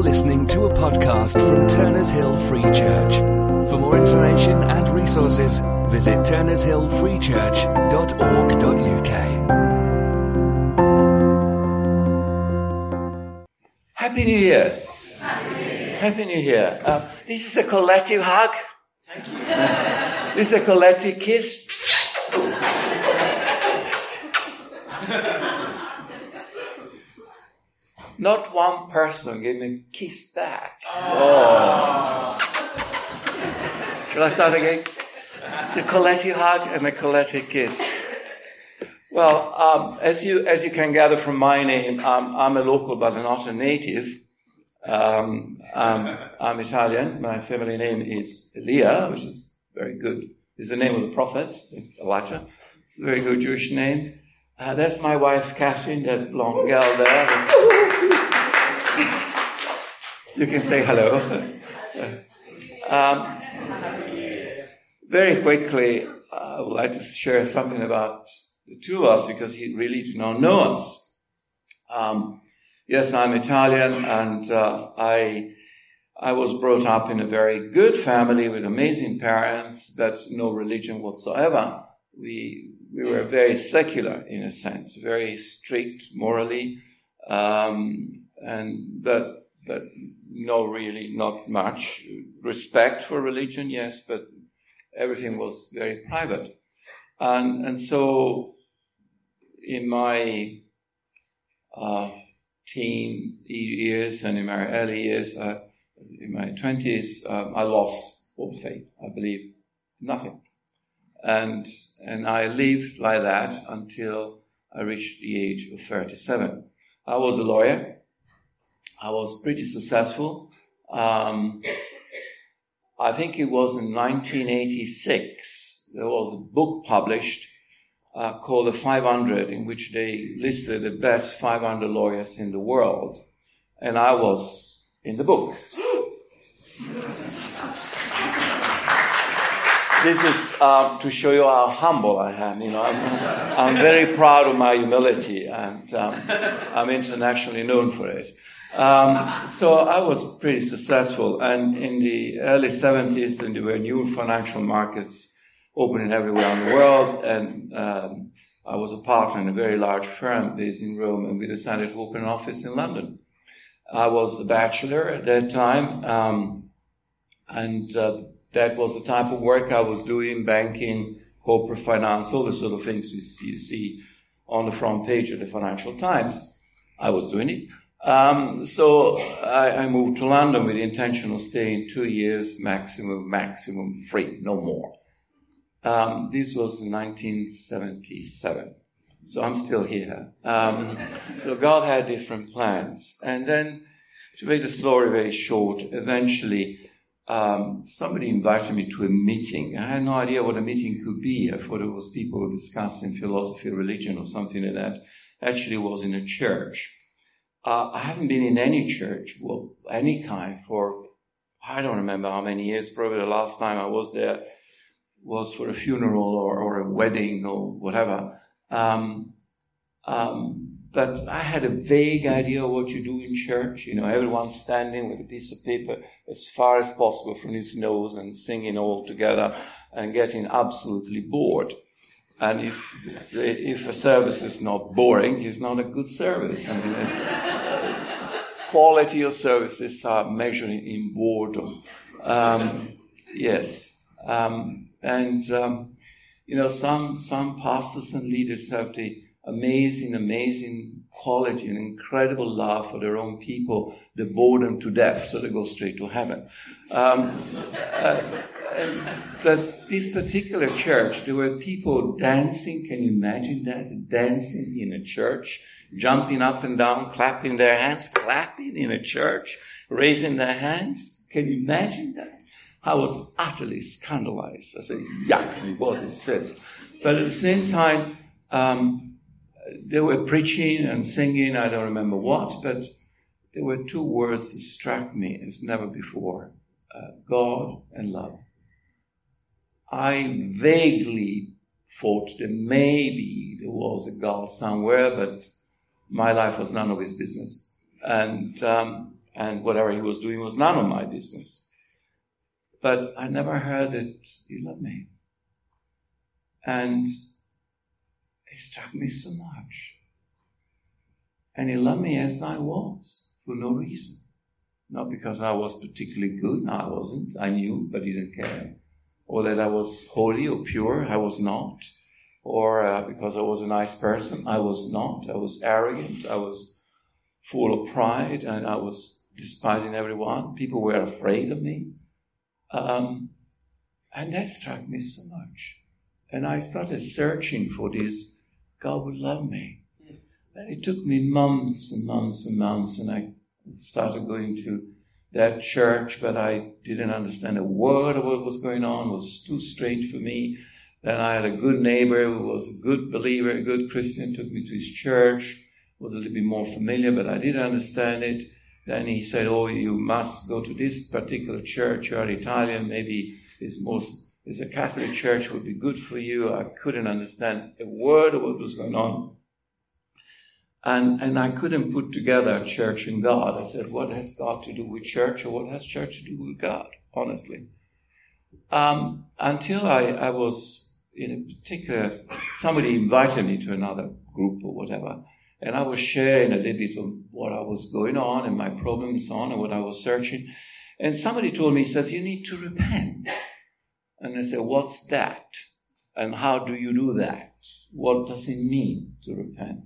You're listening to a podcast from Turners Hill Free Church. For more information and resources, visit turnershillfreechurch.org.uk. Happy New Year. Happy New Year. Uh, this is a collective hug. Thank you. Uh, this is a collective kiss. Not one person gave me a kiss back. Oh. Shall I start again? It's a collective hug and a collective kiss. Well, um, as you as you can gather from my name, um, I'm a local but not a native. Um, I'm, I'm Italian. My family name is Elia, which is very good. Is the name of the prophet Elijah. It's a very good Jewish name. Uh, that's my wife Catherine, that blonde girl there. You can say hello. um, very quickly, I would like to share something about the two of us because you really do not know us. Um, yes, I'm Italian, and uh, I I was brought up in a very good family with amazing parents that no religion whatsoever. We we were very secular in a sense, very strict morally, um, and but but no, really, not much respect for religion. Yes, but everything was very private, and and so in my uh, teen years and in my early years, uh, in my twenties, um, I lost all faith. I believe nothing. And, and I lived like that until I reached the age of 37. I was a lawyer. I was pretty successful. Um, I think it was in 1986. There was a book published uh, called the 500 in which they listed the best 500 lawyers in the world. And I was in the book. this is um, to show you how humble I am. You know, I'm, I'm very proud of my humility, and um, I'm internationally known for it. Um, so I was pretty successful, and in the early 70s, there were new financial markets opening everywhere in the world, and um, I was a partner in a very large firm based in Rome, and we decided to open an office in London. I was a bachelor at that time, um, and uh, that was the type of work I was doing, banking, corporate finance, all the sort of things see, you see on the front page of the Financial Times. I was doing it. Um, so I, I, moved to London with the intention of staying two years maximum, maximum free, no more. Um, this was 1977. So I'm still here. Um, so God had different plans. And then, to make the story very short, eventually um, somebody invited me to a meeting. I had no idea what a meeting could be. I thought it was people discussing philosophy, religion, or something like that. Actually, it was in a church. Uh, I haven't been in any church, well, any kind, for I don't remember how many years. Probably the last time I was there was for a funeral or, or a wedding or whatever. Um, um, but I had a vague idea of what you do in church. You know, everyone standing with a piece of paper as far as possible from his nose and singing all together and getting absolutely bored. And if, if a service is not boring, it's not a good service. I mean, quality of services are measured in boredom. Um, yes. Um, and, um, you know, some, some pastors and leaders have the amazing, amazing quality and incredible love for their own people that bore them to death, so they go straight to heaven. Um, uh, but this particular church, there were people dancing. Can you imagine that? Dancing in a church, jumping up and down, clapping their hands, clapping in a church, raising their hands. Can you imagine that? I was utterly scandalized. I said, yuck, what is this? But at the same time, um, they were preaching and singing, I don't remember what, but there were two words that struck me as never before uh, God and love. I vaguely thought that maybe there was a God somewhere, but my life was none of his business. And, um, and whatever he was doing was none of my business. But I never heard that he loved me. And he struck me so much. And he loved me as I was for no reason. Not because I was particularly good, no, I wasn't. I knew, but he didn't care. Or that I was holy or pure, I was not. Or uh, because I was a nice person, I was not. I was arrogant, I was full of pride, and I was despising everyone. People were afraid of me. Um, and that struck me so much. And I started searching for this God would love me. And it took me months and months and months, and I started going to that church, but I didn't understand a word of what was going on. It was too strange for me. Then I had a good neighbor who was a good believer, a good Christian, took me to his church, was a little bit more familiar, but I didn't understand it. Then he said, Oh, you must go to this particular church. You are Italian. Maybe it's most, it's a Catholic church would be good for you. I couldn't understand a word of what was going on. And, and I couldn't put together church and God. I said, what has God to do with church or what has church to do with God? Honestly. Um, until I, I was in a particular, somebody invited me to another group or whatever. And I was sharing a little bit of what I was going on and my problems on and what I was searching. And somebody told me, he says, you need to repent. And I said, what's that? And how do you do that? What does it mean to repent?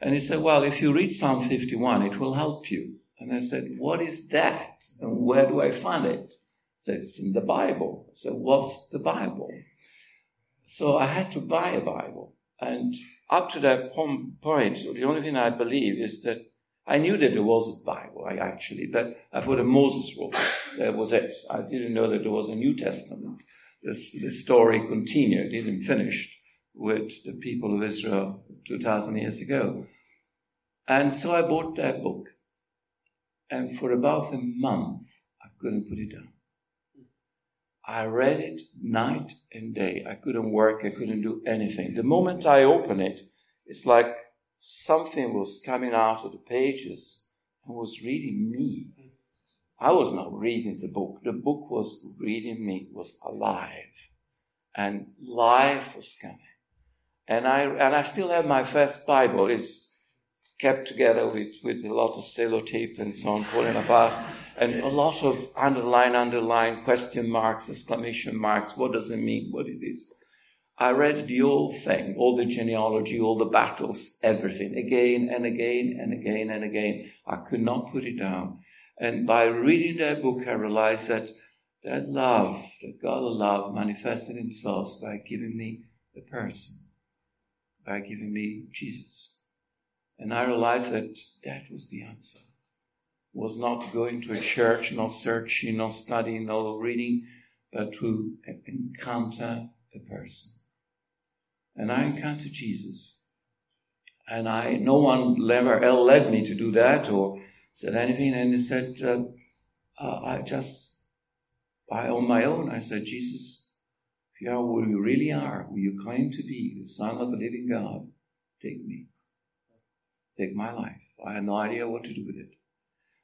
And he said, well, if you read Psalm 51, it will help you. And I said, what is that? And where do I find it? He said, it's in the Bible. I said, what's the Bible? So I had to buy a Bible. And up to that point, the only thing I believe is that I knew that there was a Bible, I actually, but I thought that Moses wrote it. That was it. I didn't know that there was a New Testament. This, the story continued, it didn't finish with the people of Israel 2,000 years ago. And so I bought that book. And for about a month, I couldn't put it down. I read it night and day. I couldn't work. I couldn't do anything. The moment I open it, it's like something was coming out of the pages and was reading me. I was not reading the book. The book was reading me, was alive. And life was coming. And I, and I still have my first Bible. It's kept together with, with a lot of sellotape and so on, falling apart and a lot of underline, underline, question marks, exclamation marks. What does it mean? What it is? I read the whole thing, all the genealogy, all the battles, everything, again and again and again and again. I could not put it down. And by reading that book, I realized that that love, that God of love manifested himself by giving me the person, by giving me Jesus. And I realized that that was the answer was not going to a church, not searching, not studying, not reading, but to encounter a person. And I encountered Jesus. And I, no one ever led me to do that or said anything. And he said, uh, uh, I just, by on my own, I said, Jesus, if you are who you really are, who you claim to be, the Son of the living God, take me. Take my life. I had no idea what to do with it.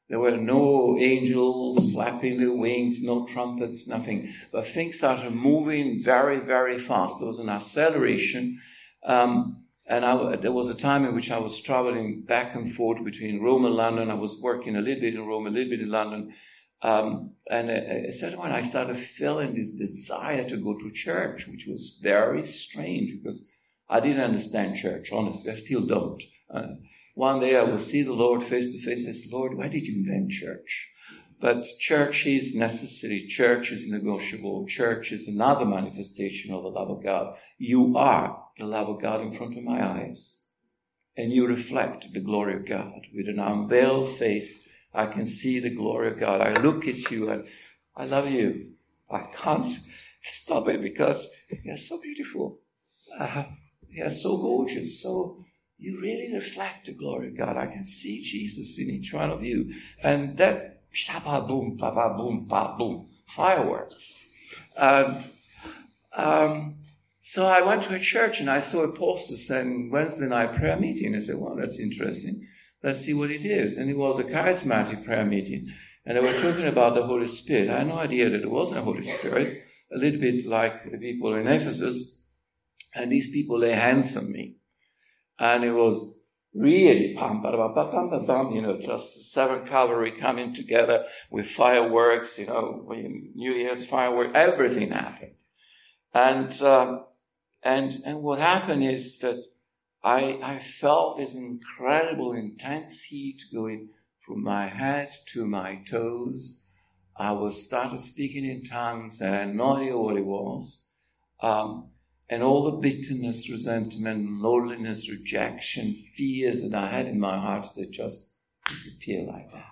There were no angels flapping their wings, no trumpets, nothing. But things started moving very, very fast. There was an acceleration. Um, and I, there was a time in which I was traveling back and forth between Rome and London. I was working a little bit in Rome, a little bit in London. Um, and at a certain point, I started feeling this desire to go to church, which was very strange because I didn't understand church, honestly. I still don't. Uh, one day I will see the Lord face to face and say, Lord, why did you invent church? But church is necessary. Church is negotiable. Church is another manifestation of the love of God. You are the love of God in front of my eyes. And you reflect the glory of God. With an unveiled face, I can see the glory of God. I look at you and I love you. I can't stop it because you're so beautiful. Uh, you're so gorgeous, so you really reflect the glory of God. I can see Jesus in each one of you. And that shabba boom, ba boom, ba boom, fireworks. And um, so I went to a church and I saw a poster saying Wednesday night prayer meeting. I said, well, that's interesting. let's see what it is. And it was a charismatic prayer meeting. And they were talking about the Holy Spirit. I had no idea that it wasn't a Holy Spirit, a little bit like the people in Ephesus. And these people lay hands on me. And it was really pam, pam, pam, pam, pam, you know, just seven cavalry coming together with fireworks, you know, New Year's fireworks, everything happened. And, um, and, and what happened is that I, I felt this incredible intense heat going from my head to my toes. I was started speaking in tongues and I had no idea what it was. Um, and all the bitterness, resentment, loneliness, rejection, fears that I had in my heart that just disappear like that.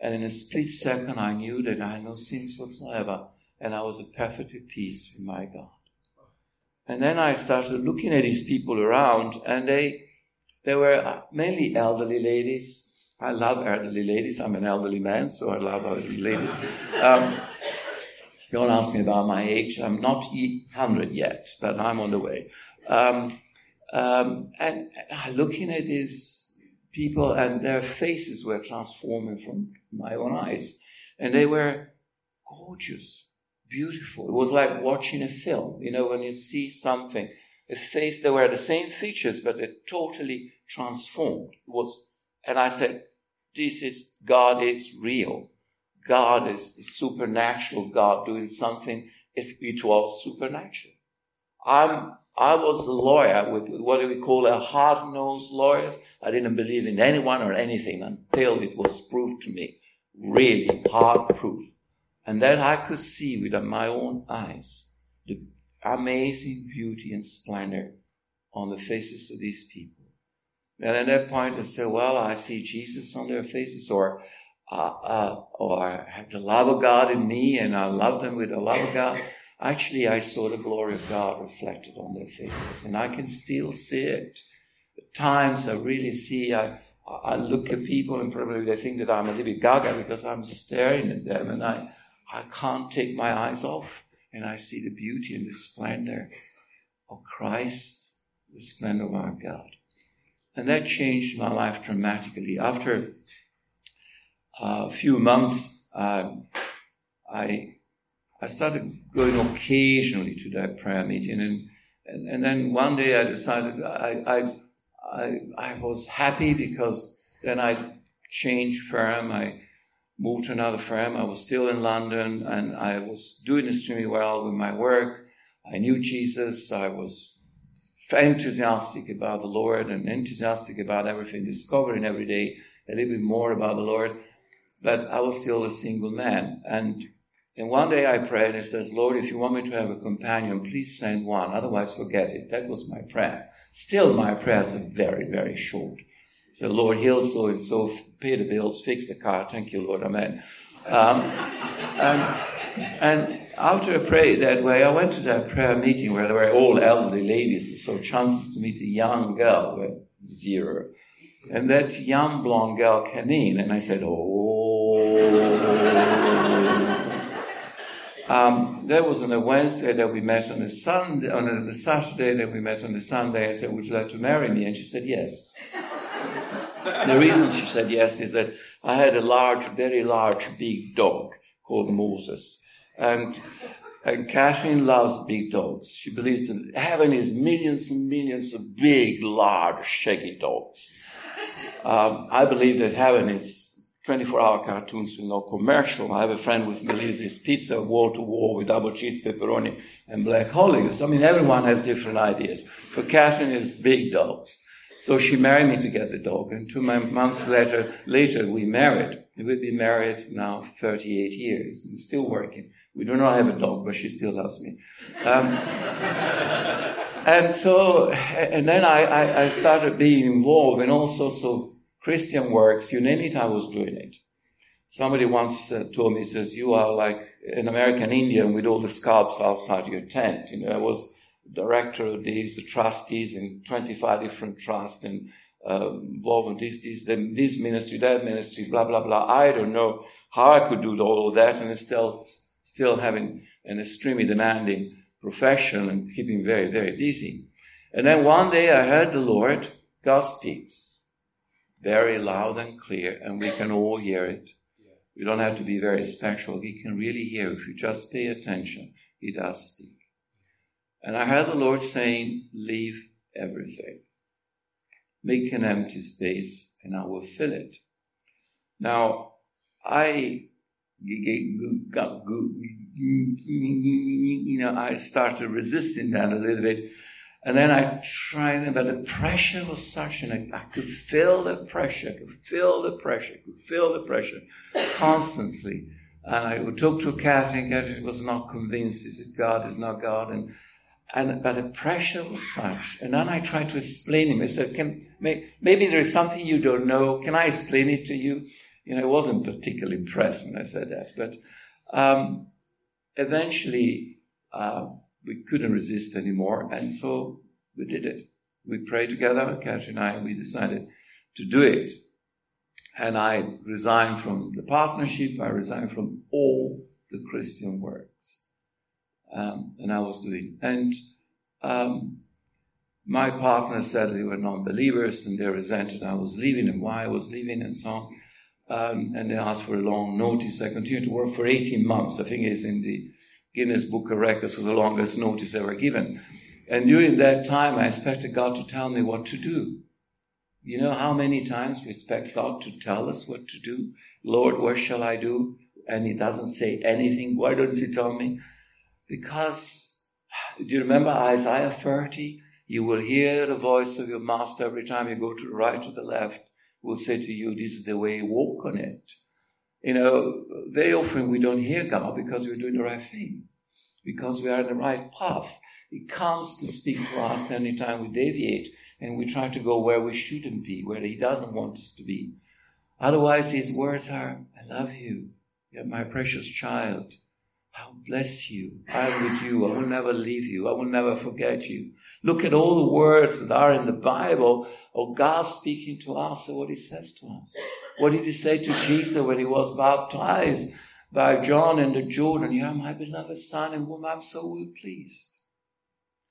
And in a split second, I knew that I had no sins whatsoever, and I was at perfect peace with my God. And then I started looking at these people around, and they they were mainly elderly ladies. I love elderly ladies. I'm an elderly man, so I love elderly ladies. Um, don't ask me about my age. I'm not 100 yet, but I'm on the way. Um, um, and looking at these people, and their faces were transforming from my own eyes, and they were gorgeous, beautiful. It was like watching a film. You know, when you see something, a face, they were the same features, but they're totally transformed. It was, and I said, "This is God is real." God is the supernatural God doing something if it was supernatural. I'm, I was a lawyer with what do we call a hard-nosed lawyer. I didn't believe in anyone or anything until it was proved to me. Really hard proof. And then I could see with my own eyes the amazing beauty and splendor on the faces of these people. And at that point I said, well, I see Jesus on their faces or uh, uh, or I have the love of God in me and I love them with the love of God. Actually, I saw the glory of God reflected on their faces and I can still see it. At times I really see, I, I look at people and probably they think that I'm a little bit gaga because I'm staring at them and I, I can't take my eyes off and I see the beauty and the splendor of Christ, the splendor of our God. And that changed my life dramatically. After a few months, uh, I I started going occasionally to that prayer meeting, and and, and then one day I decided I, I I I was happy because then I changed firm. I moved to another firm. I was still in London, and I was doing extremely well with my work. I knew Jesus. I was enthusiastic about the Lord and enthusiastic about everything, discovering every day a little bit more about the Lord but I was still a single man. And, and one day I prayed and says, Lord, if you want me to have a companion, please send one. Otherwise, forget it. That was my prayer. Still, my prayers are very, very short. So, Lord, heal so and so, pay the bills, fix the car. Thank you, Lord. Amen. Um, and, and after I prayed that way, I went to that prayer meeting where there were all elderly ladies, so chances to meet a young girl were zero. And that young blonde girl came in, and I said, Oh, um, that was on a Wednesday that we met on a Sunday, on a, Saturday that we met on a Sunday. I said, Would you like to marry me? And she said, Yes. the reason she said yes is that I had a large, very large, big dog called Moses. And, and Catherine loves big dogs. She believes that heaven is millions and millions of big, large, shaggy dogs. Um, I believe that heaven is 24 hour cartoons with no commercial. I have a friend with Melissa's Pizza, wall to wall with double cheese, pepperoni, and black olives. I mean, everyone has different ideas. For Catherine, it's big dogs. So she married me to get the dog, and two months later, later we married. We've been married now 38 years and still working. We do not have a dog, but she still loves me. Um, and so, and then I, I, I started being involved in all sorts of Christian works, you name it, I was doing it. Somebody once uh, told me, says, you are like an American Indian with all the scalps outside your tent. You know, I was director of these, the trustees in 25 different trusts and uh, involved in this, this, this ministry, that ministry, blah, blah, blah. I don't know how I could do all of that and still, still having an extremely demanding profession and keeping very, very busy. And then one day I heard the Lord, God speaks. Very loud and clear, and we can all hear it. You don't have to be very special. He can really hear. If you just pay attention, he does speak. And I heard the Lord saying, Leave everything. Make an empty space, and I will fill it. Now, I you know, I started resisting that a little bit. And then I tried, but the pressure was such, and I, I could feel the pressure, I could feel the pressure, I could feel the pressure constantly. And I would talk to Catherine, Catherine was not convinced, she said, God is not God. And, and, but the pressure was such. And then I tried to explain him. I said, Can, may, maybe there is something you don't know. Can I explain it to you? You know, I wasn't particularly impressed when I said that. But um, eventually, uh, we couldn't resist anymore, and so we did it. We prayed together, Catherine and I, we decided to do it. And I resigned from the partnership, I resigned from all the Christian works. Um, and I was doing. And um, my partner said they were non believers and they resented I was leaving and why I was leaving and so on. Um, and they asked for a long notice. I continued to work for 18 months. I think it's in the Guinness Book of Records for the longest notice ever given. And during that time, I expected God to tell me what to do. You know how many times we expect God to tell us what to do? Lord, what shall I do? And He doesn't say anything. Why don't you tell me? Because, do you remember Isaiah 30? You will hear the voice of your master every time you go to the right or the left. Will say to you, This is the way, you walk on it. You know, very often we don't hear God because we're doing the right thing, because we are in the right path. He comes to speak to us anytime we deviate and we try to go where we shouldn't be, where He doesn't want us to be. Otherwise, His words are, I love you. You're my precious child. I'll bless you. I'm with you. I will never leave you. I will never forget you. Look at all the words that are in the Bible of God speaking to us and what He says to us. What did He say to Jesus when He was baptized by John in the Jordan? You are my beloved Son in whom I'm so well pleased.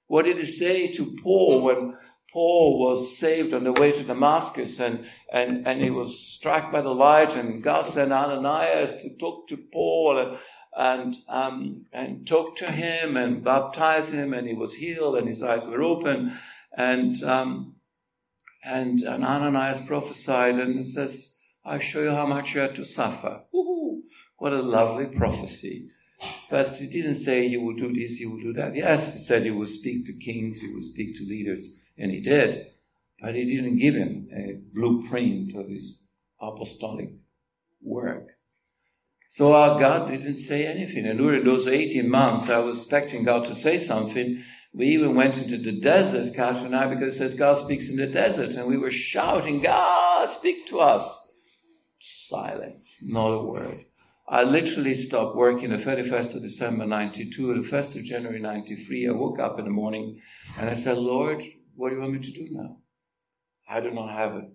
What did He say to Paul when Paul was saved on the way to Damascus and, and, and he was struck by the light and God sent Ananias to talk to Paul and, and, um, and talk to him and baptize him, and he was healed, and his eyes were open. And, um, and, and Ananias prophesied, and says, I'll show you how much you had to suffer. Woo-hoo. What a lovely prophecy. But he didn't say you will do this, you will do that. Yes, he said he will speak to kings, he will speak to leaders, and he did. But he didn't give him a blueprint of his apostolic work. So our God didn't say anything. And during those 18 months, I was expecting God to say something. We even went into the desert, Catherine and I, because it says God speaks in the desert. And we were shouting, God, speak to us. Silence, not a word. I literally stopped working the 31st of December 92. The 1st of January 93, I woke up in the morning and I said, Lord, what do you want me to do now? I do not have a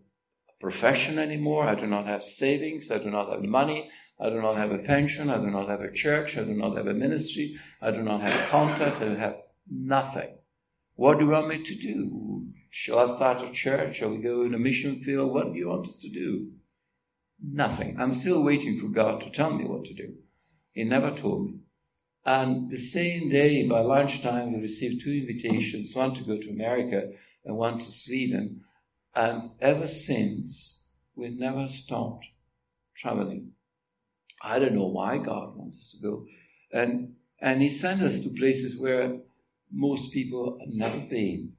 profession anymore. I do not have savings. I do not have money. I do not have a pension. I do not have a church. I do not have a ministry. I do not have a contacts. I have nothing. What do you want me to do? Shall I start a church? Shall we go in a mission field? What do you want us to do? Nothing. I'm still waiting for God to tell me what to do. He never told me. And the same day, by lunchtime, we received two invitations, one to go to America and one to Sweden. And ever since, we never stopped traveling. I don't know why God wants us to go. And, and He sent us to places where most people have never been.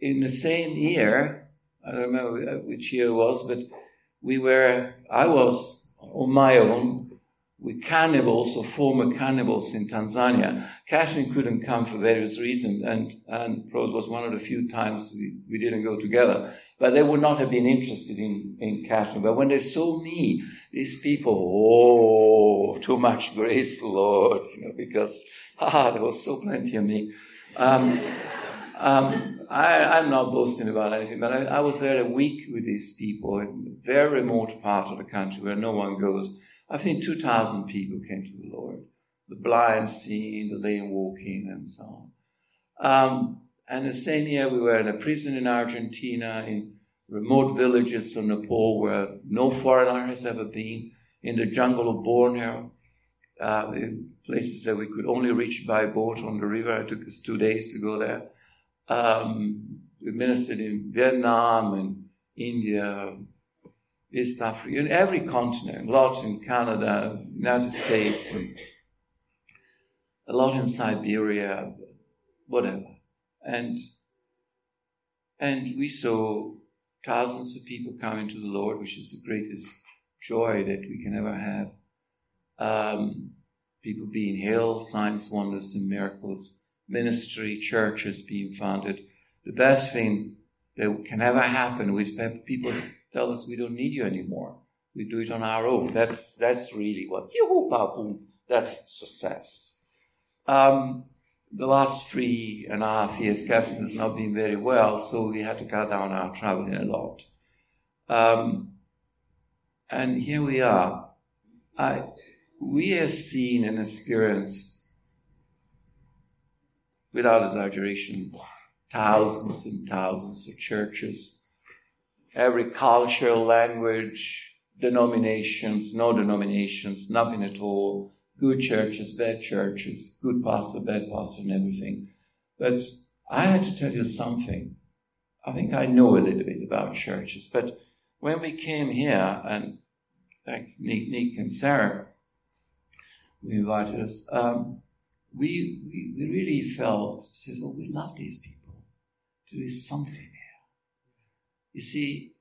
In the same year, I don't remember which year it was, but we were, I was on my own with cannibals or former cannibals in Tanzania. Catherine couldn't come for various reasons, and, and probably was one of the few times we, we didn't go together. But they would not have been interested in, in Catherine. But when they saw me, these people, oh, too much grace, Lord, you know, because, ah, there was so plenty of me. Um, um, I, am not boasting about anything, but I, I, was there a week with these people in a very remote part of the country where no one goes. I think 2,000 people came to the Lord. The blind seeing, the lame walking, and so on. Um, and the same year we were in a prison in Argentina, in remote villages in Nepal where no foreigner has ever been, in the jungle of Borneo, uh, places that we could only reach by boat on the river. It took us two days to go there. Um, we ministered in Vietnam and India, East Africa, in every continent, a lot in Canada, United States, and a lot in Siberia, whatever. And and we saw thousands of people coming to the Lord, which is the greatest joy that we can ever have. Um, people being healed, signs, wonders, and miracles, ministry, churches being founded. The best thing that can ever happen is that people tell us we don't need you anymore. We do it on our own. That's that's really what you hoop, that's success. Um, the last three and a half years, Catherine has not been very well, so we had to cut down our traveling a lot. Um, and here we are. I, we have seen and experienced, without exaggeration, thousands and thousands of churches, every cultural language, denominations, no denominations, nothing at all, good churches, bad churches, good pastor, bad pastor, and everything. But I had to tell you something. I think I know a little bit about churches, but when we came here, and thanks Nick, Nick and Sarah, we invited us, um, we, we, we, really felt, says, oh, we love these people. There is something here. You see,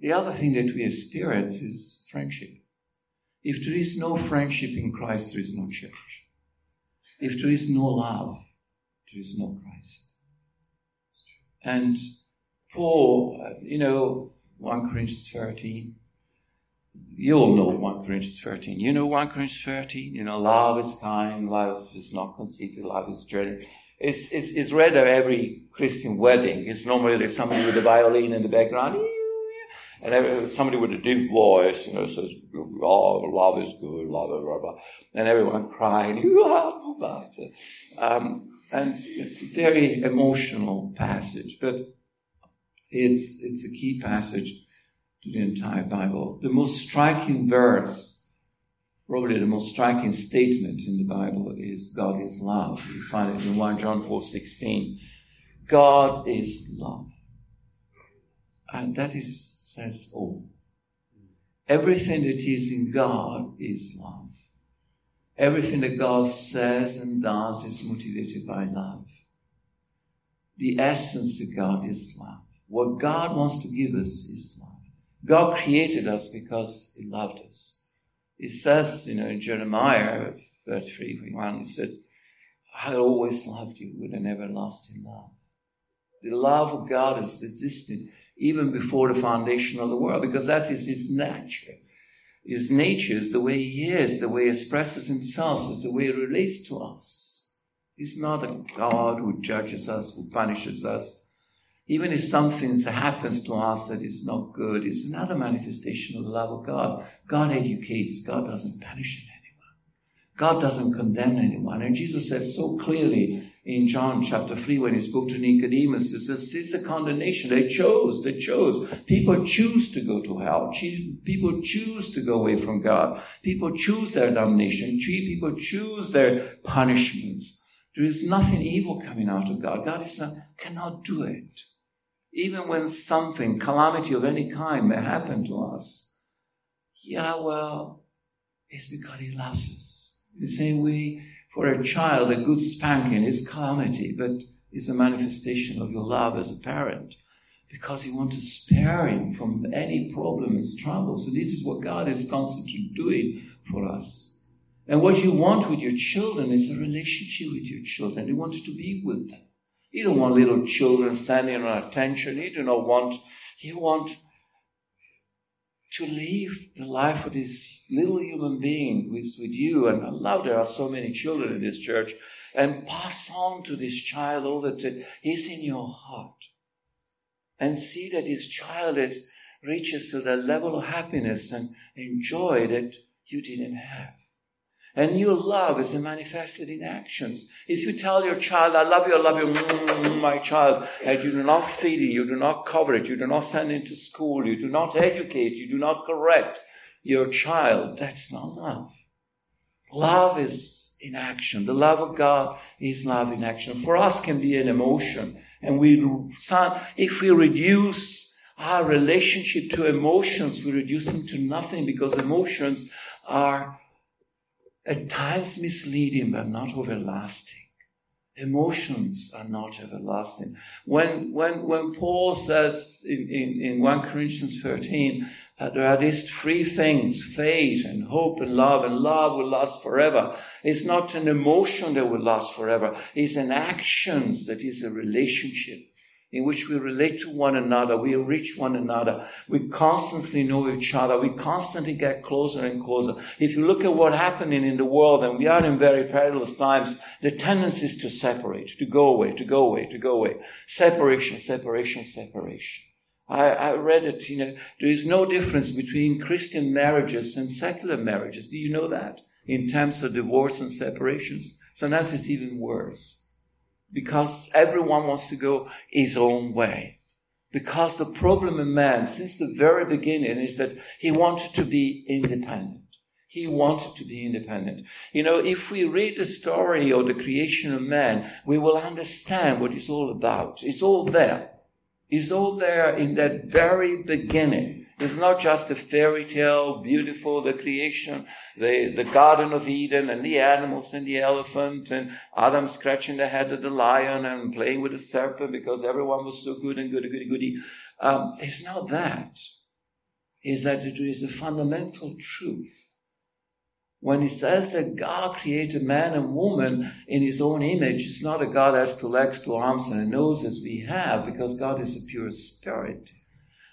the other thing that we experience is friendship. If there is no friendship in Christ, there is no church. If there is no love, there is no Christ. And Paul, uh, you know, 1 Corinthians 13, you all know 1 Corinthians 13. You know 1 Corinthians 13? You know, love is kind, love is not conceited, love is generous. It's, it's, it's read at every Christian wedding. It's normally there's somebody with a violin in the background. And somebody with a deep voice, you know, says, oh, love is good, love blah, blah. And everyone crying, um, and it's a very emotional passage, but it's, it's a key passage the entire Bible. The most striking verse, probably the most striking statement in the Bible is God is love. You find it in 1 John 4 16. God is love. And that is says all. Everything that is in God is love. Everything that God says and does is motivated by love. The essence of God is love. What God wants to give us is love. God created us because He loved us. He says, you know, in Jeremiah 33, 1, He said, I always loved you with an everlasting love. The love of God has existed even before the foundation of the world, because that is his nature. His nature is the way he is, the way he expresses himself, is the way he relates to us. He's not a God who judges us, who punishes us. Even if something happens to us that is not good, it's another manifestation of the love of God. God educates, God doesn't punish anyone. God doesn't condemn anyone. And Jesus said so clearly in John chapter 3 when he spoke to Nicodemus. He says, This is a condemnation. They chose, they chose. People choose to go to hell. People choose to go away from God. People choose their damnation. People choose their punishments. There is nothing evil coming out of God. God not, cannot do it. Even when something, calamity of any kind may happen to us, yeah, well, it's because He loves us. In the same way, for a child, a good spanking is calamity, but is a manifestation of your love as a parent because you want to spare him from any problems and trouble. So this is what God is constantly doing for us. And what you want with your children is a relationship with your children. You want to be with them. You don't want little children standing on attention. You do not want, you want to live the life of this little human being is with you. And I love there are so many children in this church. And pass on to this child all that is in your heart. And see that this child is, reaches to the level of happiness and, and joy that you didn't have. And your love is manifested in actions. If you tell your child, I love you, I love you, mm, my child, and you do not feed it, you do not cover it, you do not send it to school, you do not educate, you do not correct your child, that's not love. Love is in action. The love of God is love in action. For us can be an emotion. And we, if we reduce our relationship to emotions, we reduce them to nothing because emotions are at times misleading but not everlasting. Emotions are not everlasting. When, when, when Paul says in, in, in 1 Corinthians 13 that there are these three things, faith and hope and love, and love will last forever. It's not an emotion that will last forever. It's an actions that is a relationship in which we relate to one another, we enrich one another, we constantly know each other, we constantly get closer and closer. If you look at what's happening in the world, and we are in very perilous times, the tendency is to separate, to go away, to go away, to go away. Separation, separation, separation. I, I read it, you know, there is no difference between Christian marriages and secular marriages. Do you know that? In terms of divorce and separations. Sometimes it's even worse because everyone wants to go his own way. Because the problem in man since the very beginning is that he wanted to be independent. He wanted to be independent. You know, if we read the story of the creation of man, we will understand what it's all about. It's all there. It's all there in that very beginning. It's not just a fairy tale, beautiful, the creation, the, the Garden of Eden and the animals and the elephant and Adam scratching the head of the lion and playing with the serpent because everyone was so good and goody, goody, goody. Um, it's not that. It's that it is a fundamental truth. When he says that God created man and woman in his own image, it's not a God has two legs, two arms, and a nose as we have, because God is a pure spirit.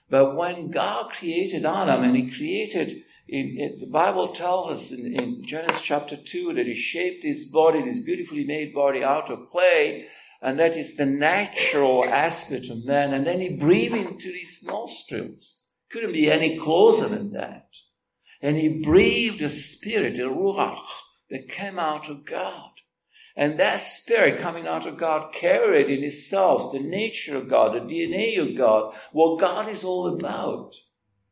But when God created Adam and he created, in, in, the Bible tells us in, in Genesis chapter 2 that he shaped his body, this beautifully made body out of clay, and that is the natural aspect of man. And then he breathed into his nostrils. Couldn't be any closer than that. And he breathed a spirit, a ruach, that came out of God. And that spirit coming out of God carried in itself the nature of God, the DNA of God, what God is all about.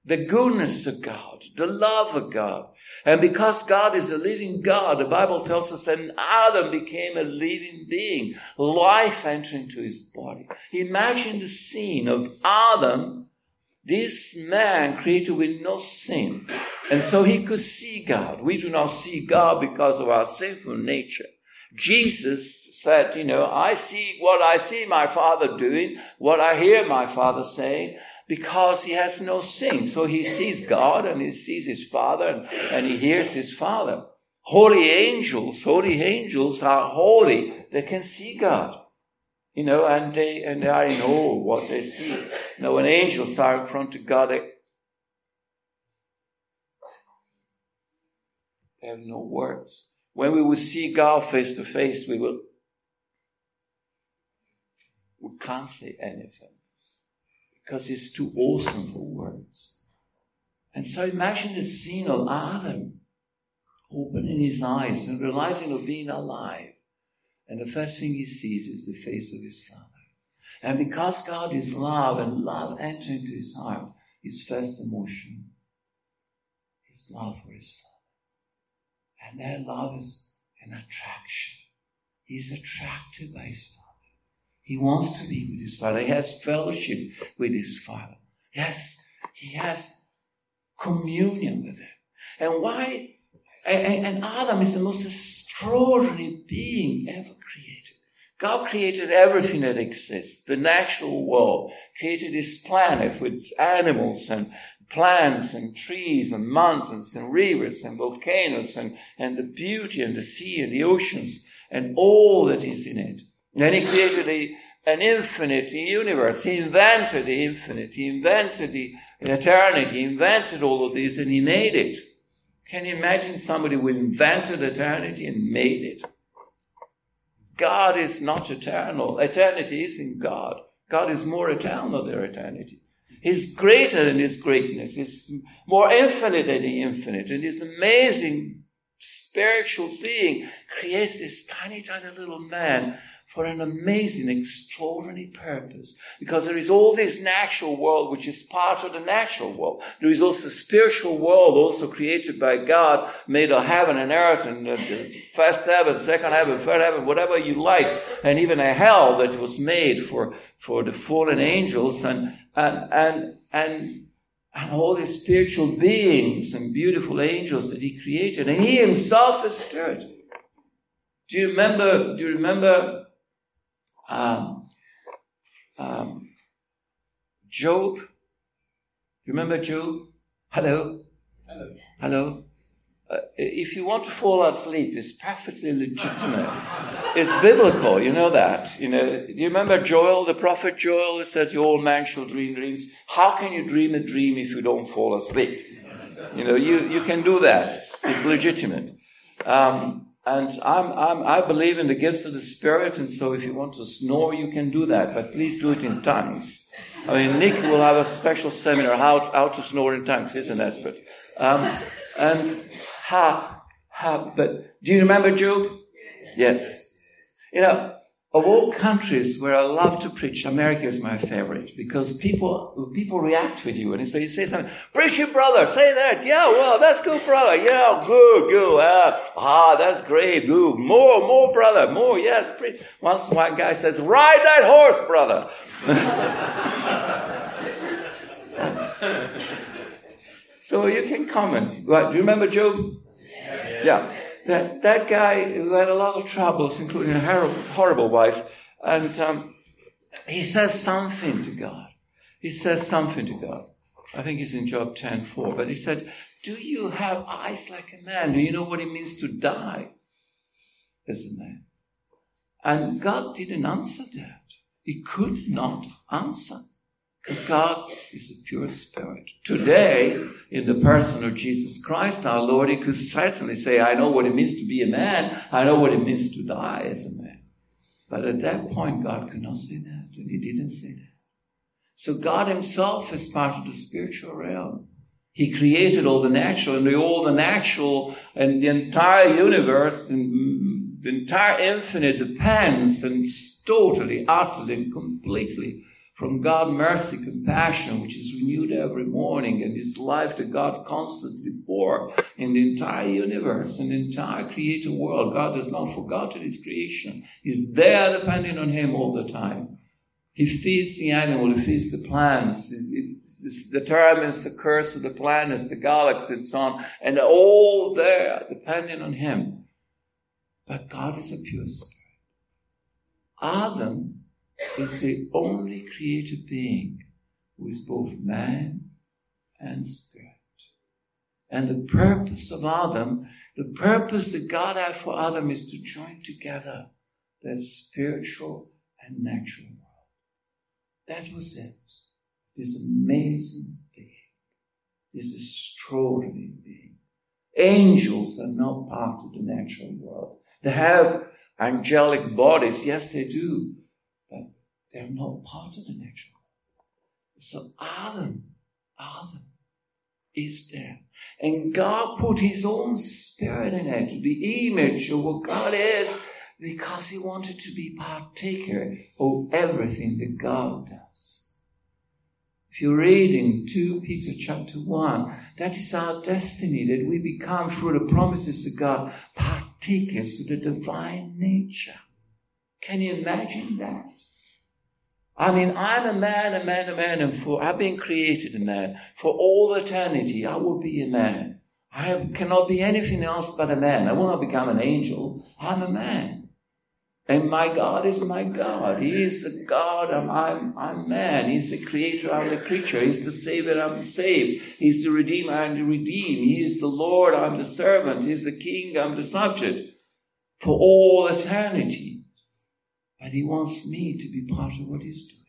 The goodness of God, the love of God. And because God is a living God, the Bible tells us that Adam became a living being. Life entered into his body. Imagine the scene of Adam, this man created with no sin. And so he could see God. We do not see God because of our sinful nature. Jesus said, you know, I see what I see my father doing, what I hear my father saying, because he has no sin. So he sees God and he sees his father and, and he hears his father. Holy angels, holy angels are holy. They can see God. You know, and they, and they are in awe what they see. You know, when angels are in front of God, they, they have no words. When we will see God face to face, we will, we can't say anything because it's too awesome for words. And so imagine the scene of Adam opening his eyes and realizing of being alive. And the first thing he sees is the face of his father. And because God is love and love enters into his heart, his first emotion is love for his father. And that love is an attraction. He's attracted by his Father. He wants to be with his Father. He has fellowship with his Father. Yes, he has communion with him. And why? And Adam is the most extraordinary being ever created. God created everything that exists, the natural world, created this planet with animals and, plants and trees and mountains and rivers and volcanoes and, and the beauty and the sea and the oceans and all that is in it. Then he created a, an infinite universe. He invented the infinite. He invented the eternity. He invented all of this and he made it. Can you imagine somebody who invented eternity and made it? God is not eternal. Eternity is in God. God is more eternal than eternity. He's greater than his greatness. He's more infinite than the infinite. And his amazing spiritual being creates this tiny, tiny little man for an amazing, extraordinary purpose. Because there is all this natural world which is part of the natural world. There is also a spiritual world also created by God, made of heaven and earth and uh, first heaven, second heaven, third heaven, whatever you like, and even a hell that was made for, for the fallen angels and, and, and, and, and all these spiritual beings and beautiful angels that he created. And he himself is spirit. Do you remember, do you remember um, um, Job. You remember Job? Hello? Hello. Hello? Uh, if you want to fall asleep, it's perfectly legitimate. it's biblical, you know that. You know, do you remember Joel, the prophet Joel? It says, "Your old man shall dream dreams." How can you dream a dream if you don't fall asleep? You know, you, you can do that. It's legitimate. Um, and I'm, I'm, I believe in the gifts of the Spirit, and so if you want to snore, you can do that, but please do it in tongues. I mean, Nick will have a special seminar how, how to snore in tongues, He's an expert. Um, and ha, ha, but do you remember Job? Yes. You know, of all countries where I love to preach, America is my favorite because people people react with you and so you say something, preach your brother, say that, yeah, well, that's good, brother, yeah, good, good, uh, ah, that's great, good, more, more, brother, more, yes, preach. Once one guy says, ride that horse, brother. so you can comment. Right, do you remember Job? Yeah that, that guy who had a lot of troubles, including a horrible, horrible wife, and um, he says something to God. He says something to God. I think it's in Job 10 4, but he said, Do you have eyes like a man? Do you know what it means to die a man? And God didn't answer that. He could not answer. Because God is a pure spirit. Today, in the person of Jesus Christ, our Lord, he could certainly say, I know what it means to be a man. I know what it means to die as a man. But at that point, God could not say that, and he didn't say that. So God himself is part of the spiritual realm. He created all the natural, and all the natural and the entire universe and the entire infinite depends and totally, utterly, completely from God mercy, compassion, which is renewed every morning, and this life that God constantly pour in the entire universe and the entire created world. God has not forgotten his creation. He's there depending on him all the time. He feeds the animal, he feeds the plants, it, it determines the course of the planets, the galaxies, and so on, and all there depending on him. But God is a pure spirit. Adam is the only created being who is both man and spirit. And the purpose of Adam, the purpose that God had for Adam is to join together that spiritual and natural world. That was it. This amazing being, this extraordinary being. Angels are not part of the natural world. They have angelic bodies, yes, they do, they're not part of the natural. So Adam, Adam is there. And God put his own spirit in it, the image of what God is, because he wanted to be partaker of everything that God does. If you're reading 2 Peter chapter 1, that is our destiny, that we become, through the promises of God, partakers of the divine nature. Can you imagine that? I mean, I'm a man, a man, a man, and for I've been created a man. For all eternity, I will be a man. I cannot be anything else but a man. I will not become an angel. I'm a man. And my God is my God. He is the God. I'm, I'm, I'm man. He's the creator. I'm the creature. He's the savior. I'm the saved. He's the redeemer. I'm the redeemed. He is the Lord. I'm the servant. He's the king. I'm the subject. For all eternity. And he wants me to be part of what he's doing.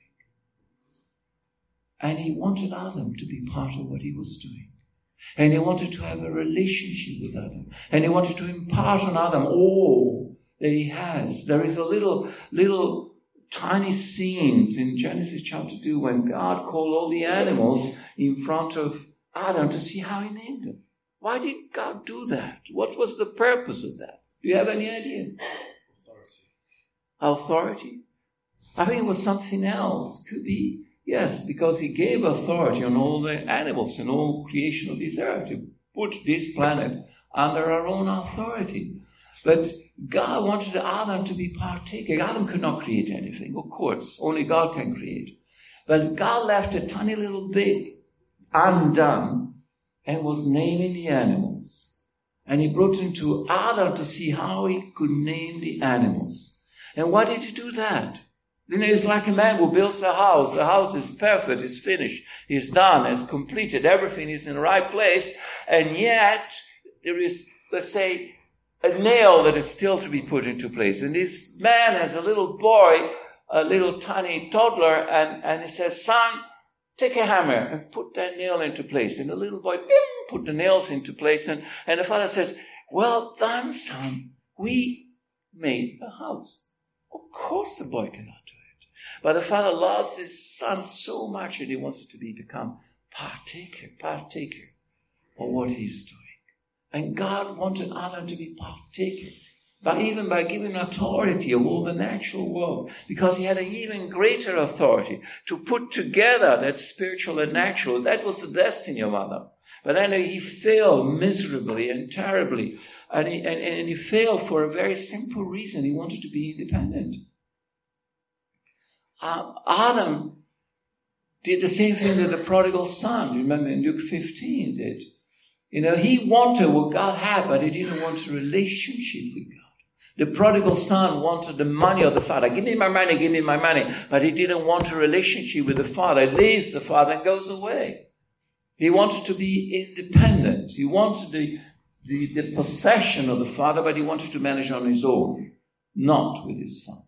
And he wanted Adam to be part of what he was doing. And he wanted to have a relationship with Adam. And he wanted to impart on Adam all that he has. There is a little, little tiny scenes in Genesis chapter 2 when God called all the animals in front of Adam to see how he named them. Why did God do that? What was the purpose of that? Do you have any idea? Authority. I think it was something else. Could be, yes, because He gave authority on all the animals and all creation of this earth to put this planet under our own authority. But God wanted Adam to be partaker. Adam could not create anything, of course. Only God can create. But God left a tiny little bit undone and was naming the animals. And he brought him to Adam to see how he could name the animals. And why did he do that? You know, it's like a man who builds a house. The house is perfect, it's finished, it's done, it's completed, everything is in the right place, and yet there is, let's say, a nail that is still to be put into place. And this man has a little boy, a little tiny toddler, and, and he says, son, take a hammer and put that nail into place. And the little boy, bing, put the nails into place. And, and the father says, well done, son. We made a house. Of course the boy cannot do it. But the father loves his son so much that he wants it to be become partaker, partaker of what he's doing. And God wanted Adam to be partaker, but even by giving authority all the natural world, because he had an even greater authority to put together that spiritual and natural. That was the destiny of Adam. But then he failed miserably and terribly. And he, and, and he failed for a very simple reason. He wanted to be independent. Um, Adam did the same thing that the prodigal son, remember in Luke 15, did. You know, he wanted what God had, but he didn't want a relationship with God. The prodigal son wanted the money of the father. Give me my money, give me my money. But he didn't want a relationship with the father. He leaves the father and goes away. He wanted to be independent. He wanted the, the, the possession of the father, but he wanted to manage on his own, not with his son.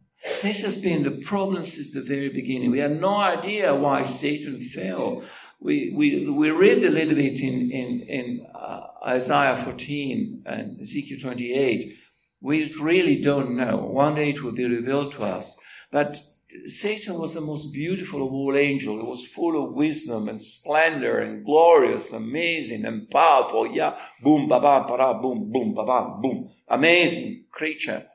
This has been the problem since the very beginning. We had no idea why Satan fell we, we, we read a little bit in, in, in uh, Isaiah 14 and Ezekiel 28. We really don't know. One day it will be revealed to us. But Satan was the most beautiful of all angels. He was full of wisdom and splendor and glorious, amazing and powerful. Yeah, boom, ba ba, ba boom, boom, ba ba, boom. Amazing creature.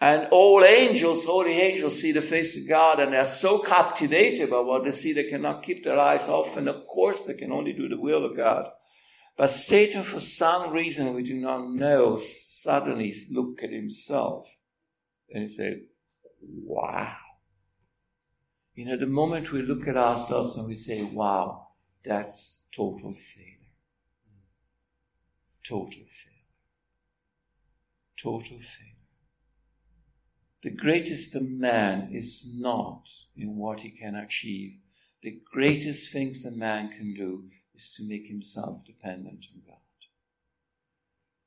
And all angels, all the angels see the face of God and they're so captivated by what they see they cannot keep their eyes off. And of course they can only do the will of God. But Satan, for some reason we do not know, suddenly looked at himself and he said, wow. You know, the moment we look at ourselves and we say, wow, that's total failure. Total failure. Total failure. The greatest man is not in what he can achieve. The greatest things a man can do is to make himself dependent on God.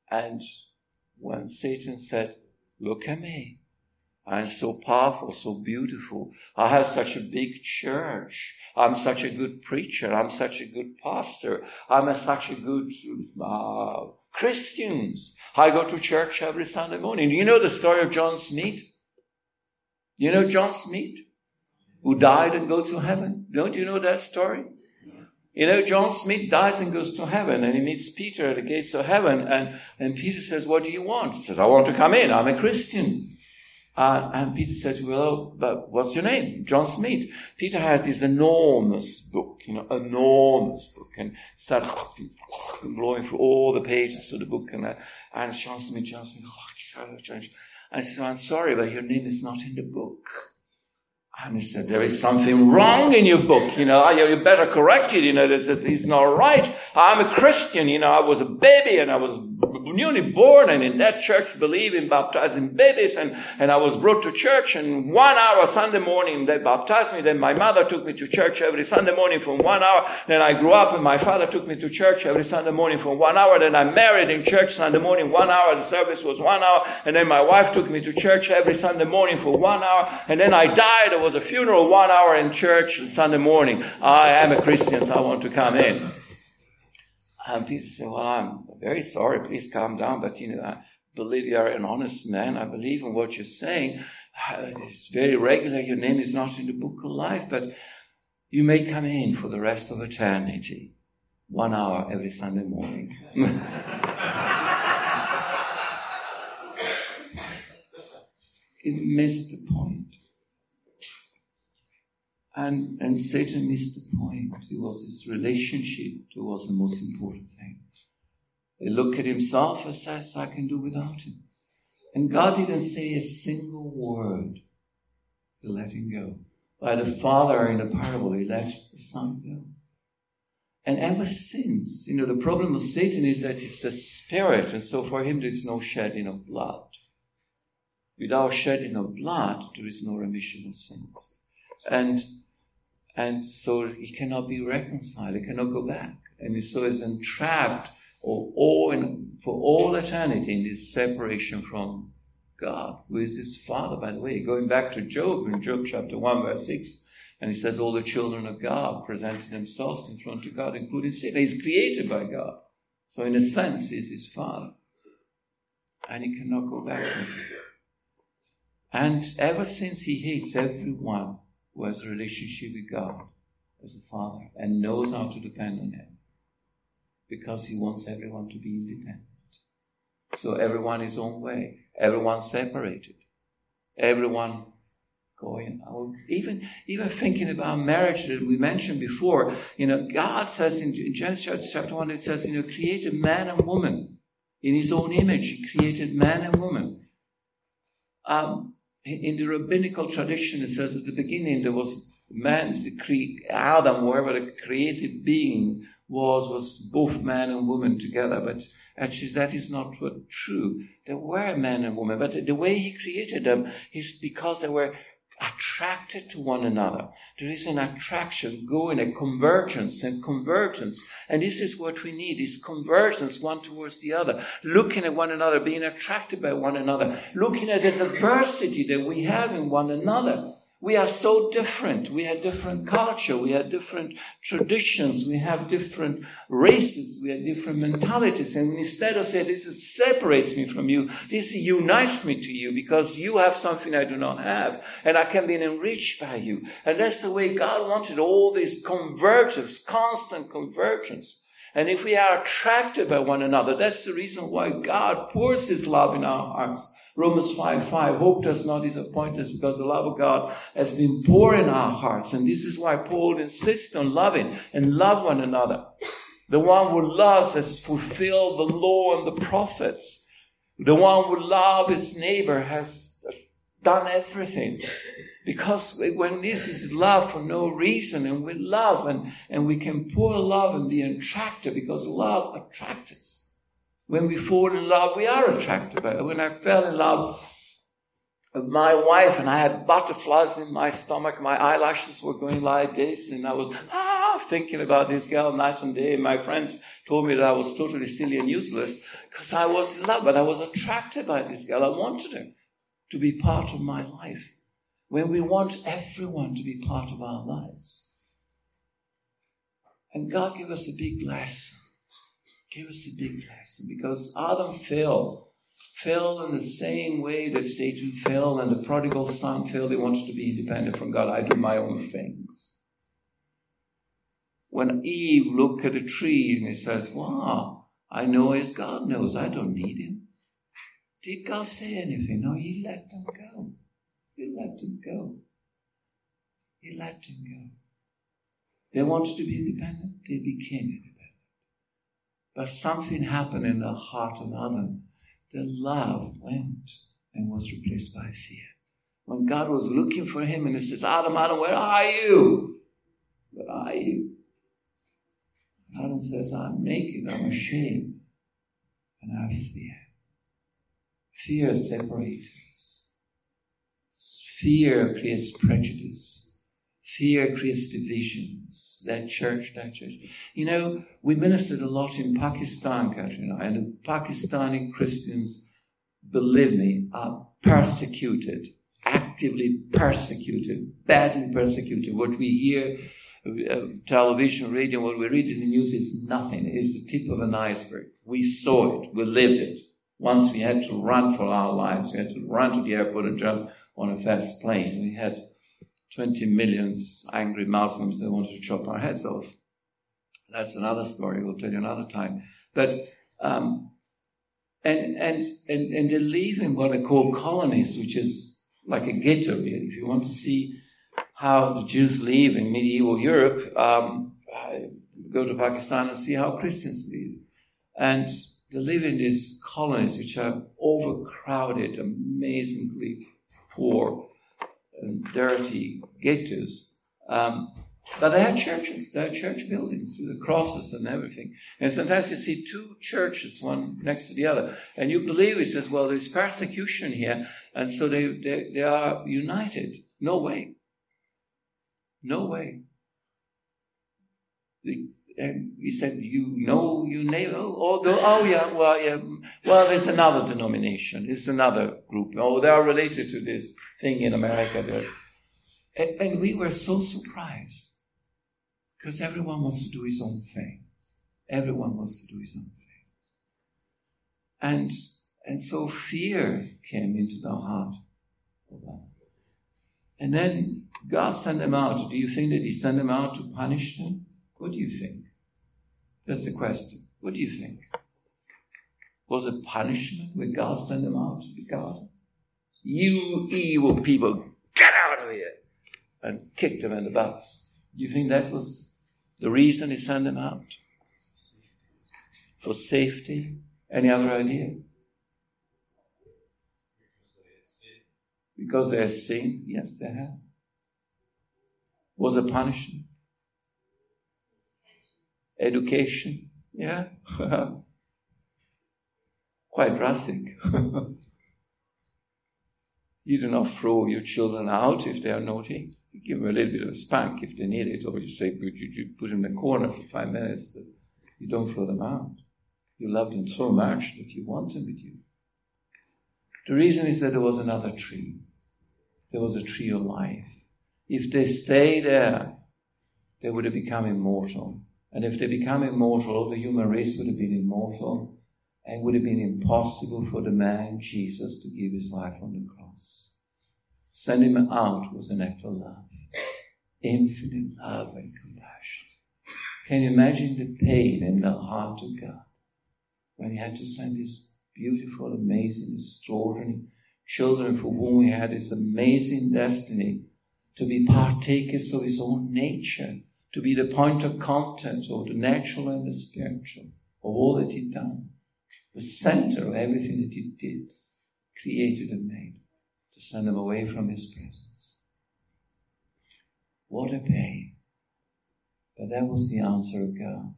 And when Satan said, Look at me. I'm so powerful, so beautiful. I have such a big church. I'm such a good preacher. I'm such a good pastor. I'm a, such a good uh, Christians. I go to church every Sunday morning. Do you know the story of John Smith? You know John Smith, who died and goes to heaven? Don't you know that story? You know, John Smith dies and goes to heaven, and he meets Peter at the gates of heaven, and, and Peter says, What do you want? He says, I want to come in. I'm a Christian. Uh, and Peter said, Well, but what's your name? John Smith. Peter has this enormous book, you know, enormous book, and started blowing through all the pages of the book, and, uh, and John Smith, John Smith, and I said, I'm sorry, but your name is not in the book. And he said, there is something wrong in your book. You know, you better correct it. You know, it's not right. I'm a Christian. You know, I was a baby and I was newly born and in that church believe in baptizing babies and, and I was brought to church and one hour Sunday morning they baptized me. Then my mother took me to church every Sunday morning for one hour. Then I grew up and my father took me to church every Sunday morning for one hour. Then I married in church Sunday morning one hour. The service was one hour. And then my wife took me to church every Sunday morning for one hour. And then I died. There was a funeral one hour in church Sunday morning. I am a Christian, so I want to come in. And Peter said, Well, I'm very sorry. Please calm down. But, you know, I believe you are an honest man. I believe in what you're saying. Uh, it's very regular. Your name is not in the book of life, but you may come in for the rest of eternity. one hour every Sunday morning. it missed the point. And, and Satan missed the point. It was his relationship that was the most important thing. He looked at himself and says, I can do without him. And God didn't say a single word to let him go. By the father in the parable, he let the son go. And ever since, you know, the problem of Satan is that he's a spirit, and so for him there's no shedding of blood. Without shedding of blood, there is no remission of sins. And and so he cannot be reconciled, he cannot go back. And so is entrapped or all for all eternity in this separation from God, who is his father, by the way. Going back to Job in Job chapter 1, verse 6, and he says all the children of God presented themselves in front of God, including Satan. He's created by God. So in a sense, he's his father. And he cannot go back to him. And ever since he hates everyone who has a relationship with God as a father and knows how to depend on him. Because he wants everyone to be independent. So everyone his own way. Everyone separated. Everyone going out. Even, even thinking about marriage that we mentioned before, you know, God says in, in Genesis chapter 1, it says, you know, created man and woman. In his own image, he created man and woman. Um, in the rabbinical tradition, it says at the beginning there was man, Adam, whoever the created being was, was both man and woman together. But actually, that is not true. There were man and woman, but the way he created them is because they were attracted to one another. There is an attraction going, a convergence and convergence. And this is what we need, is convergence one towards the other. Looking at one another, being attracted by one another, looking at the diversity that we have in one another. We are so different. We have different culture. We have different traditions. We have different races. We have different mentalities. And instead of saying, this separates me from you, this unites me to you because you have something I do not have. And I can be enriched by you. And that's the way God wanted all this convergence, constant convergence. And if we are attracted by one another, that's the reason why God pours His love in our hearts. Romans 5 5, hope does not disappoint us because the love of God has been poured in our hearts. And this is why Paul insists on loving and love one another. The one who loves has fulfilled the law and the prophets. The one who loves his neighbor has done everything. Because when this is love for no reason and we love and, and we can pour love and be attracted because love attracts. When we fall in love, we are attracted. When I fell in love with my wife and I had butterflies in my stomach, my eyelashes were going like this, and I was ah, thinking about this girl night and day. My friends told me that I was totally silly and useless because I was in love, but I was attracted by this girl. I wanted her to be part of my life. When we want everyone to be part of our lives. And God gave us a big blessing Give us a big lesson because Adam fell, fell in the same way that Satan fell and the prodigal son fell. He wants to be independent from God. I do my own things. When Eve looked at a tree and he says, Wow, I know as God knows, I don't need him. Did God say anything? No, he let them go. He let them go. He let them go. They wanted to be independent, they became independent. But something happened in the heart of Adam. The love went and was replaced by fear. When God was looking for him and he says, Adam, Adam, where are you? Where are you? Adam says, I'm naked, I'm ashamed, and I have fear. Fear separates us. Fear creates prejudice. Fear creates divisions. That church, that church. You know, we ministered a lot in Pakistan, Katrina, and the Pakistani Christians, believe me, are persecuted, actively persecuted, badly persecuted. What we hear, uh, television, radio, what we read in the news is nothing. It's the tip of an iceberg. We saw it. We lived it. Once we had to run for our lives. We had to run to the airport and jump on a fast plane. We had 20 million angry Muslims that wanted to chop our heads off. that's another story. We'll tell you another time. But um, and and and and they live in what I call colonies, which is like a ghetto. Really, if you want to see how the Jews live in medieval Europe, um, go to Pakistan and see how Christians live, and they live in these colonies which are overcrowded, amazingly poor, and dirty ghettos. Um, but they had churches, they had church buildings the crosses and everything. And sometimes you see two churches, one next to the other. And you believe, he says, well, there's persecution here, and so they, they, they are united. No way. No way. And he said, you know, you oh, oh, oh, yeah, well, yeah, well, there's another denomination, there's another group. Oh, they are related to this thing in America. And, and we were so surprised because everyone wants to do his own thing. Everyone wants to do his own things. And, and so fear came into the heart of them. And then God sent them out. Do you think that He sent them out to punish them? What do you think? That's the question. What do you think? Was it punishment when God sent them out to the garden? You evil people, get out of here! And kicked them in the butts. Do you think that was the reason he sent them out? For safety. Any other idea? Because they have sinned? Yes, they have. Was a punishment? Education? Yeah. Quite drastic. you do not throw your children out if they are naughty. You give them a little bit of a spank if they need it, or you say, you, you put them in the corner for five minutes, but you don't throw them out. You love them so much that you want them with you. The reason is that there was another tree. There was a tree of life. If they stay there, they would have become immortal. And if they become immortal, the human race would have been immortal. And it would have been impossible for the man, Jesus, to give his life on the cross. Send him out was an act of love. Infinite love and compassion. Can you imagine the pain in the heart of God when he had to send his beautiful, amazing, extraordinary children for whom he had this amazing destiny to be partakers of his own nature, to be the point of contact of the natural and the spiritual, of all that he'd done, the center of everything that he did, created and made to send them away from his presence. What a pain. But that was the answer of God.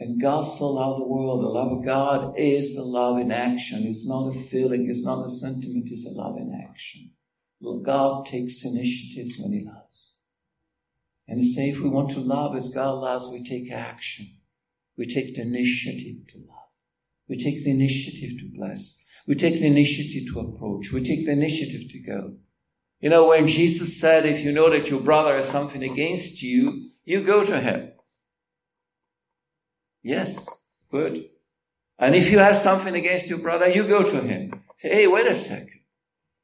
And God so loved the world. The love of God is a love in action. It's not a feeling, it's not a sentiment, it's a love in action. God takes initiatives when He loves. And He says if we want to love as God loves, we take action. We take the initiative to love. We take the initiative to bless. We take the initiative to approach. We take the initiative to go. You know, when Jesus said, if you know that your brother has something against you, you go to him. Yes, good. And if you have something against your brother, you go to him. Hey, wait a second.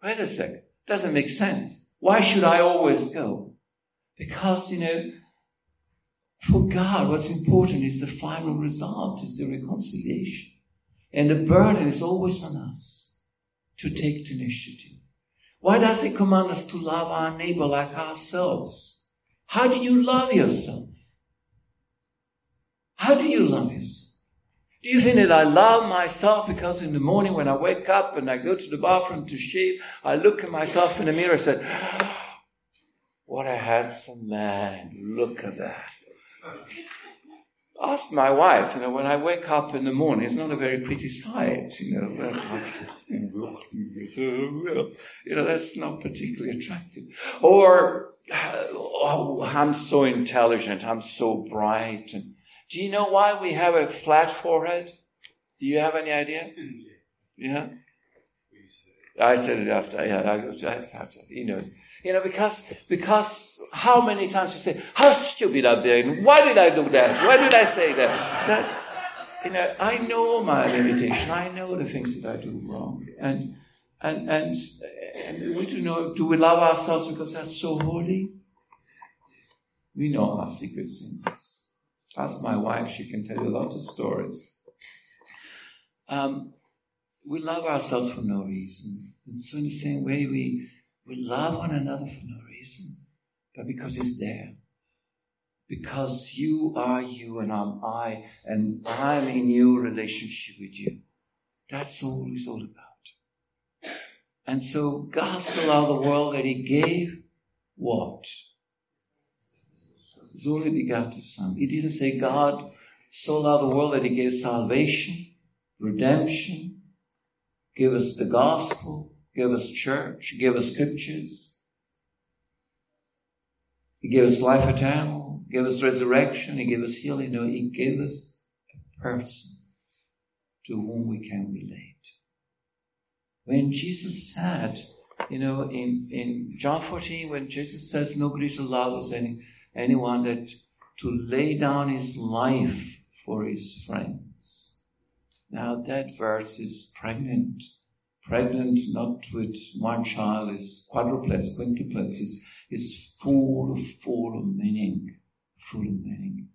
Wait a second. Doesn't make sense. Why should I always go? Because, you know, for God, what's important is the final result, is the reconciliation. And the burden is always on us to take the initiative. Why does he command us to love our neighbor like ourselves? How do you love yourself? How do you love yourself? Do you think that I love myself because in the morning when I wake up and I go to the bathroom to shave, I look at myself in the mirror and say, What a handsome man. Look at that asked my wife, you know, when I wake up in the morning, it's not a very pretty sight, you know. you know, that's not particularly attractive. Or, uh, oh, I'm so intelligent, I'm so bright. And do you know why we have a flat forehead? Do you have any idea? Yeah? I said it after, yeah, after, he knows. You know, because, because how many times you say, how stupid I've been. Why did I do that? Why did I say that? That, you know, I know my limitation. I know the things that I do wrong. And, and, and, and we do know, do we love ourselves because that's so holy? We know our secret sins. Ask my wife, she can tell you a lot of stories. Um, we love ourselves for no reason. And so in the same way, we, we love one another for no reason, but because it's there. Because you are you and I'm I, and I'm in your relationship with you. That's all it's all about. And so God so loved the world that He gave what? His only begotten Son. He didn't say God so loved the world that He gave salvation, redemption, give us the gospel, give us church, give us scriptures. He gave us life eternal, He gave us resurrection, He gave us healing. No, He gave us a person to whom we can relate. When Jesus said, you know, in, in John 14, when Jesus says, No greater love is any, anyone that to lay down his life for his friends. Now that verse is pregnant. Pregnant not with one child, is quadruplets, quintuplets, is, is full of, full of meaning. Full of meaning.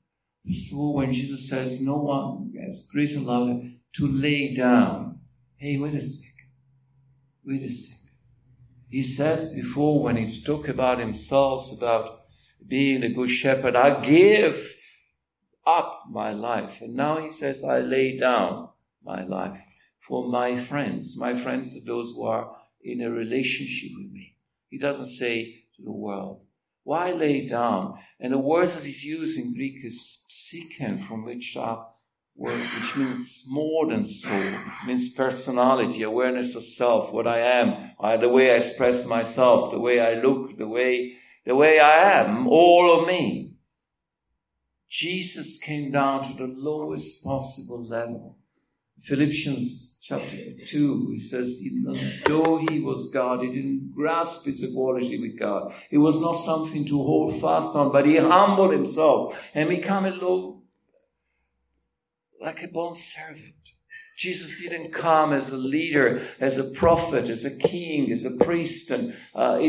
All, when Jesus says, No one has greater love to lay down. Hey, wait a sec. Wait a sec. He says before when he talked about himself, about being a good shepherd, I give up my life. And now he says, I lay down my life for my friends. My friends are those who are in a relationship with me. He doesn't say to the world. Why lay down? And the that he's using Greek is psychen, from which are word which means more than soul, means personality, awareness of self, what I am, the way I express myself, the way I look, the way, the way I am, all of me. Jesus came down to the lowest possible level. Philippians chapter 2, he says, even though he was God, he didn't grasp his equality with God. It was not something to hold fast on, but he humbled himself and became a low like a bond servant. Jesus didn't come as a leader, as a prophet, as a king, as a priest, and uh, a,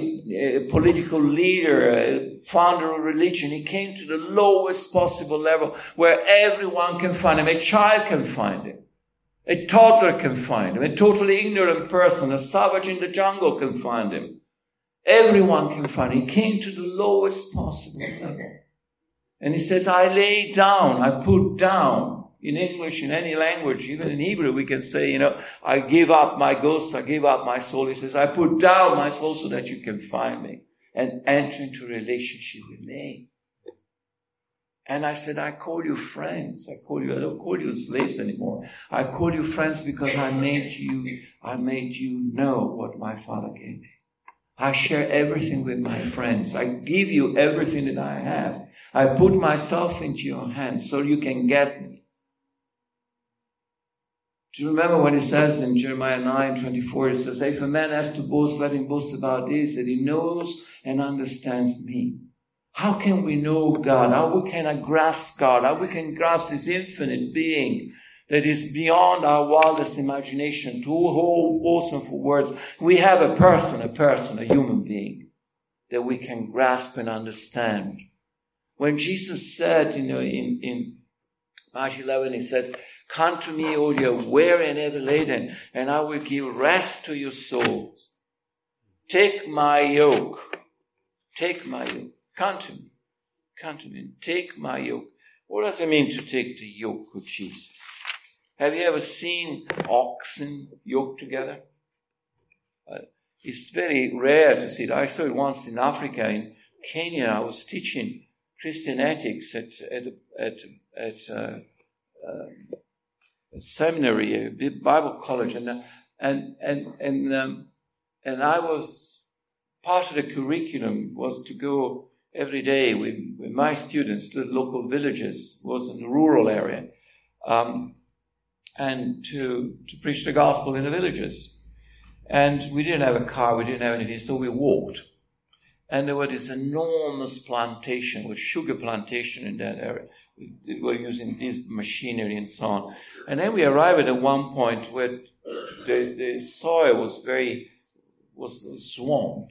a, political leader, a founder of religion. He came to the lowest possible level where everyone can find him. A child can find him. A toddler can find him. A totally ignorant person, a savage in the jungle can find him. Everyone can find him. He came to the lowest possible level. And he says, I lay down, I put down in English, in any language, even in Hebrew, we can say, you know, I give up my ghost, I give up my soul. He says, I put down my soul so that you can find me and enter into relationship with me. And I said, I call you friends. I call you, I don't call you slaves anymore. I call you friends because I made you, I made you know what my father gave me. I share everything with my friends. I give you everything that I have. I put myself into your hands so you can get me. Do you remember when it says in Jeremiah 9 24, it says, If a man has to boast, let him boast about this, that he knows and understands me. How can we know God? How we can grasp God? How we can grasp His infinite being that is beyond our wildest imagination, too awesome for words. We have a person, a person, a human being that we can grasp and understand. When Jesus said, you know, in, in Mark 11, he says, Come to me, all you weary and heavy laden, and I will give rest to your souls. Take my yoke. Take my yoke. Come to me. Come to me. Take my yoke. What does it mean to take the yoke of Jesus? Have you ever seen oxen yoked together? Uh, it's very rare to see it. I saw it once in Africa, in Kenya. I was teaching Christian ethics at at at, at uh, uh, seminary, a Bible college, and and and and um, and I was part of the curriculum was to go every day with, with my students to the local villages, was in the rural area, um, and to to preach the gospel in the villages. And we didn't have a car, we didn't have anything, so we walked. And there was this enormous plantation, with sugar plantation in that area. We were using this machinery and so on. And then we arrived at one point where the, the soil was very, was swamp.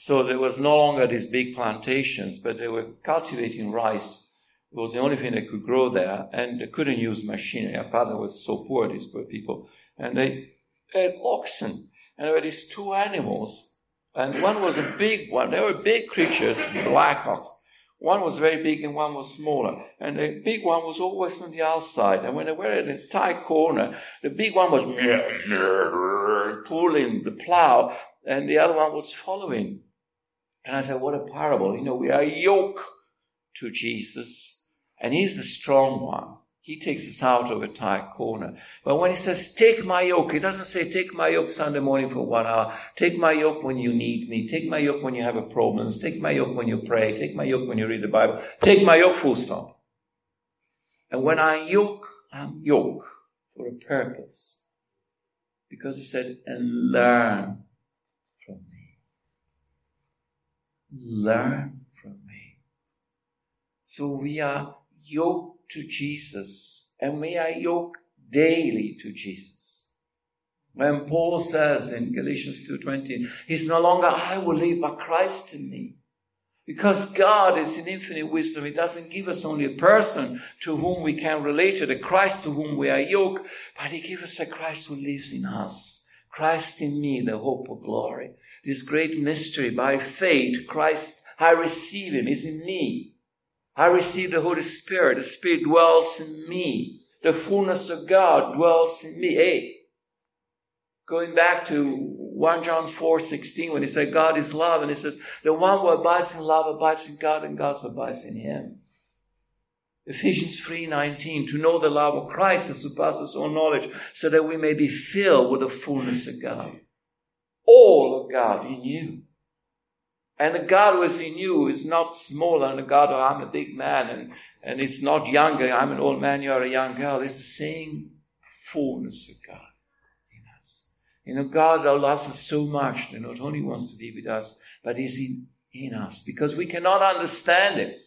So there was no longer these big plantations, but they were cultivating rice It was the only thing that could grow there, and they couldn't use machinery. Our father was so poor, these poor people. And they had oxen, and there were these two animals, and one was a big one. They were big creatures, black ox. One was very big and one was smaller. And the big one was always on the outside. And when they were in a tight corner, the big one was pulling the plow and the other one was following. And I said, what a parable. You know, we are yoked to Jesus and he's the strong one. He takes us out of a tight corner. But when he says, take my yoke, he doesn't say, take my yoke Sunday morning for one hour. Take my yoke when you need me. Take my yoke when you have a problem. Take my yoke when you pray. Take my yoke when you read the Bible. Take my yoke full stop. And when I yoke, I'm yoke for a purpose. Because he said, and learn from me. Learn from me. So we are yoked to Jesus and we are yoked daily to Jesus. When Paul says in Galatians 2.20, He's no longer I will live, but Christ in me. Because God is in infinite wisdom. He doesn't give us only a person to whom we can relate to, the Christ to whom we are yoked, but He gives us a Christ who lives in us. Christ in me, the hope of glory. This great mystery by faith, Christ, I receive Him, is in me. I receive the Holy Spirit. The Spirit dwells in me. The fullness of God dwells in me. Hey, going back to 1 John 4 16, when he said God is love, and he says, The one who abides in love abides in God, and God abides in him. Ephesians 3:19 to know the love of Christ that surpasses all knowledge so that we may be filled with the fullness of God. All of God in you. And the God who is in you is not smaller than the God, oh, I'm a big man, and, and it's not younger, I'm an old man, you're a young girl. It's the same fullness of God in us. You know, God loves us so much that not only wants to be with us, but is in, in us. Because we cannot understand it.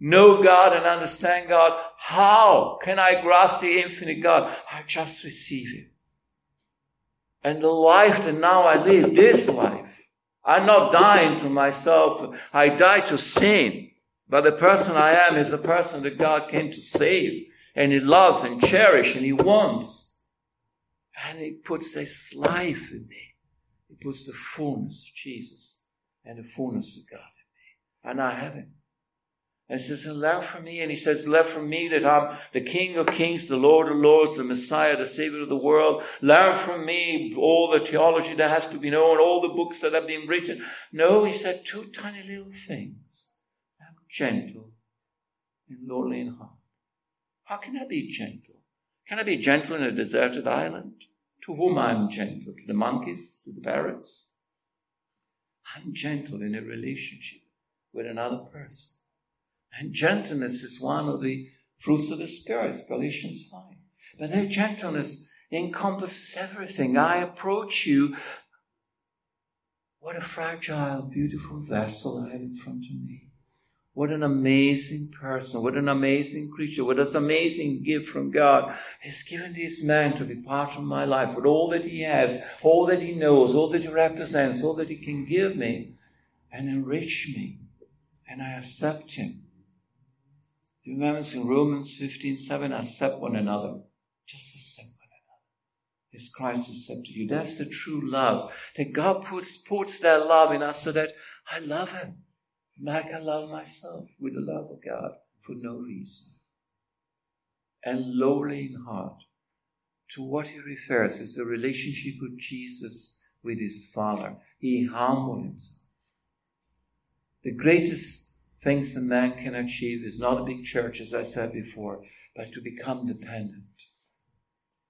Know God and understand God. How can I grasp the infinite God? I just receive it. And the life that now I live, this life, I'm not dying to myself. I die to sin. But the person I am is the person that God came to save. And He loves and cherishes and He wants. And He puts this life in me. He puts the fullness of Jesus and the fullness of God in me. And I have Him. And he says, learn from me. And he says, learn from me that I'm the King of kings, the Lord of lords, the Messiah, the Savior of the world. Learn from me all the theology that has to be known, all the books that have been written. No, he said two tiny little things. I'm gentle and lowly in heart. How can I be gentle? Can I be gentle in a deserted island? To whom I'm gentle? To the monkeys? To the parrots? I'm gentle in a relationship with another person. And gentleness is one of the fruits of the Spirit, Galatians 5. But that gentleness encompasses everything. I approach you. What a fragile, beautiful vessel I have in front of me. What an amazing person. What an amazing creature. What an amazing gift from God. He's given this man to be part of my life with all that he has, all that he knows, all that he represents, all that he can give me and enrich me. And I accept him. Remember in Romans 15 7? Accept one another. Just accept one another. As Christ accepted you. That's the true love. That God puts, puts that love in us so that I love Him like I love myself with the love of God for no reason. And lowly in heart. To what he refers is the relationship of Jesus with his Father. He humbled himself. The greatest things a man can achieve is not a big church, as I said before, but to become dependent.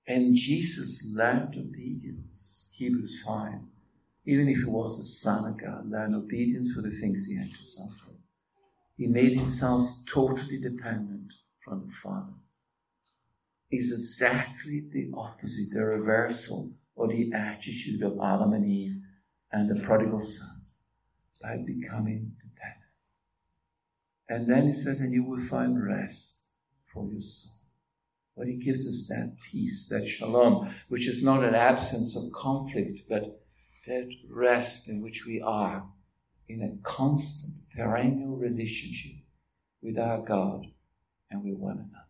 And Jesus learned obedience, Hebrews 5. Even if he was the Son of God, learned obedience for the things he had to suffer. He made himself totally dependent from the Father. Is exactly the opposite, the reversal of the attitude of Adam and Eve and the prodigal son by becoming and then he says, and you will find rest for your soul. But he gives us that peace, that shalom, which is not an absence of conflict, but that rest in which we are in a constant, perennial relationship with our God and with one another.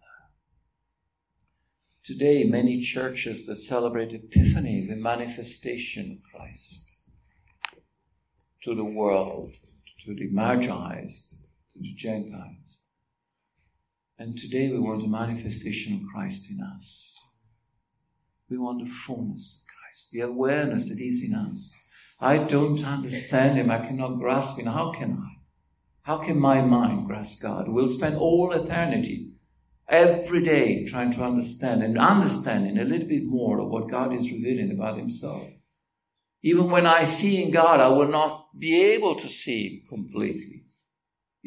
Today, many churches that celebrate Epiphany, the manifestation of Christ to the world, to the Magi's, to the Gentiles. And today we want a manifestation of Christ in us. We want the fullness of Christ, the awareness that He's in us. I don't understand Him. I cannot grasp Him. How can I? How can my mind grasp God? We'll spend all eternity, every day, trying to understand and understanding a little bit more of what God is revealing about Himself. Even when I see in God, I will not be able to see Him completely.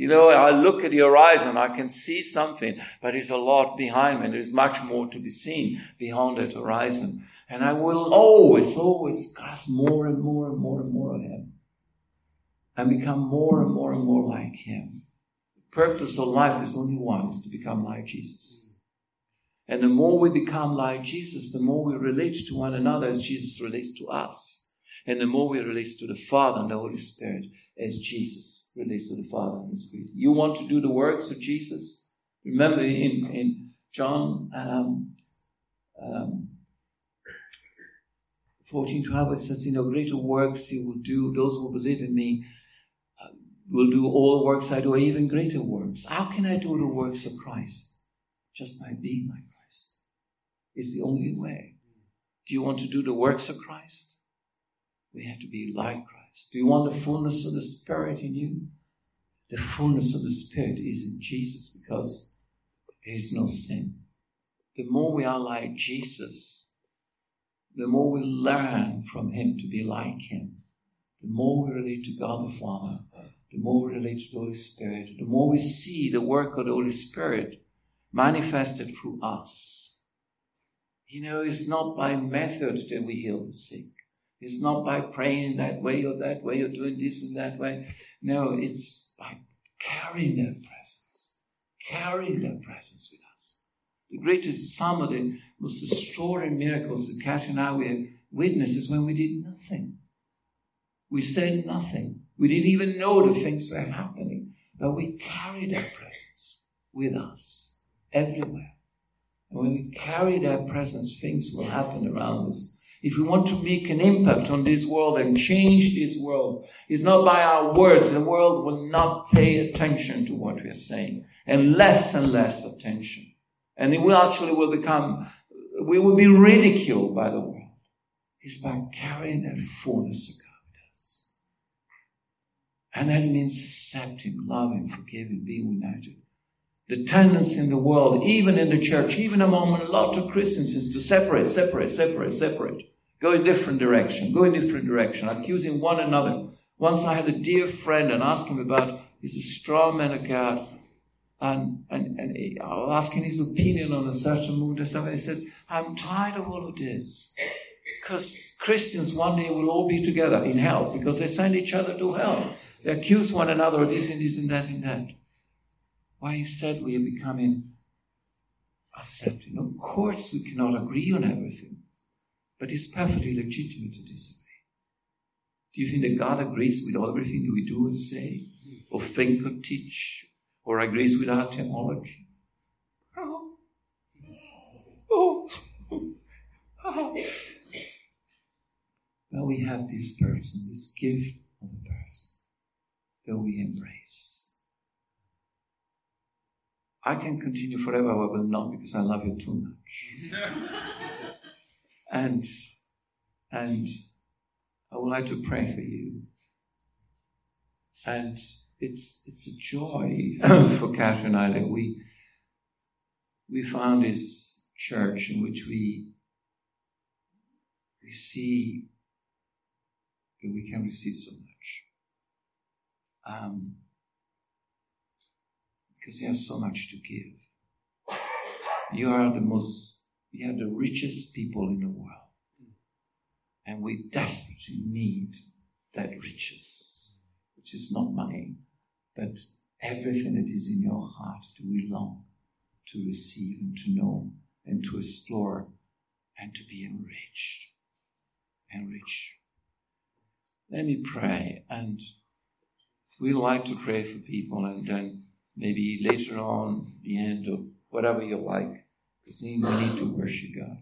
You know, I look at the horizon, I can see something, but there's a lot behind me. There's much more to be seen beyond that horizon. And I will always, always grasp more and more and more and more of Him. And become more and more and more like Him. The purpose of life is only one, is to become like Jesus. And the more we become like Jesus, the more we relate to one another as Jesus relates to us. And the more we relate to the Father and the Holy Spirit as Jesus relates to the Father and the Spirit. You want to do the works of Jesus? Remember in, in John um, um, 14 12, it says, You know, greater works you will do, those who believe in me uh, will do all works I do, even greater works. How can I do the works of Christ? Just by being like Christ. It's the only way. Do you want to do the works of Christ? We have to be like Christ. Do you want the fullness of the Spirit in you? The fullness of the Spirit is in Jesus because there is no sin. The more we are like Jesus, the more we learn from Him to be like Him, the more we relate to God the Father, the more we relate to the Holy Spirit, the more we see the work of the Holy Spirit manifested through us. You know, it's not by method that we heal the sick. It's not by praying that way or that way or doing this and that way. No, it's by carrying their presence, carrying their presence with us. The greatest, some of the most extraordinary miracles that Kat and I were witnesses when we did nothing. We said nothing. We didn't even know the things were happening, but we carried their presence with us everywhere. And when we carry their presence, things will happen around us if we want to make an impact on this world and change this world, it's not by our words. The world will not pay attention to what we are saying and less and less attention. And it will actually will become, we will be ridiculed by the world. It's by carrying that fullness of God with us. And that means accepting, loving, forgiving, being united. The tendency in the world, even in the church, even among a lot of Christians, is to separate, separate, separate, separate. Go in different direction. Go in different direction. Accusing one another. Once I had a dear friend and asked him about, he's a strong man of God. And, and, and he, I was asking his opinion on a certain mood or something. He said, I'm tired of all of this. Because Christians one day will all be together in hell because they send each other to hell. They accuse one another of this and this and that and that. Why, he said, we are becoming accepting. Of course, we cannot agree on everything. But it's perfectly legitimate to disagree. Do you think that God agrees with everything that we do and say, or think or teach, or agrees with our theology? Oh. Oh. oh. But we have this person, this gift of a person that we embrace. I can continue forever, I will not because I love you too much. And, and I would like to pray for you. And it's, it's a joy for Catherine and I that we, we found this church in which we, we see that we can receive so much. Um, because you have so much to give. You are the most we are the richest people in the world. And we desperately need that riches, which is not money, but everything that is in your heart we long to receive and to know and to explore and to be enriched. Enriched. Let me pray and we like to pray for people and then maybe later on, the end, or whatever you like. Because we need to worship God.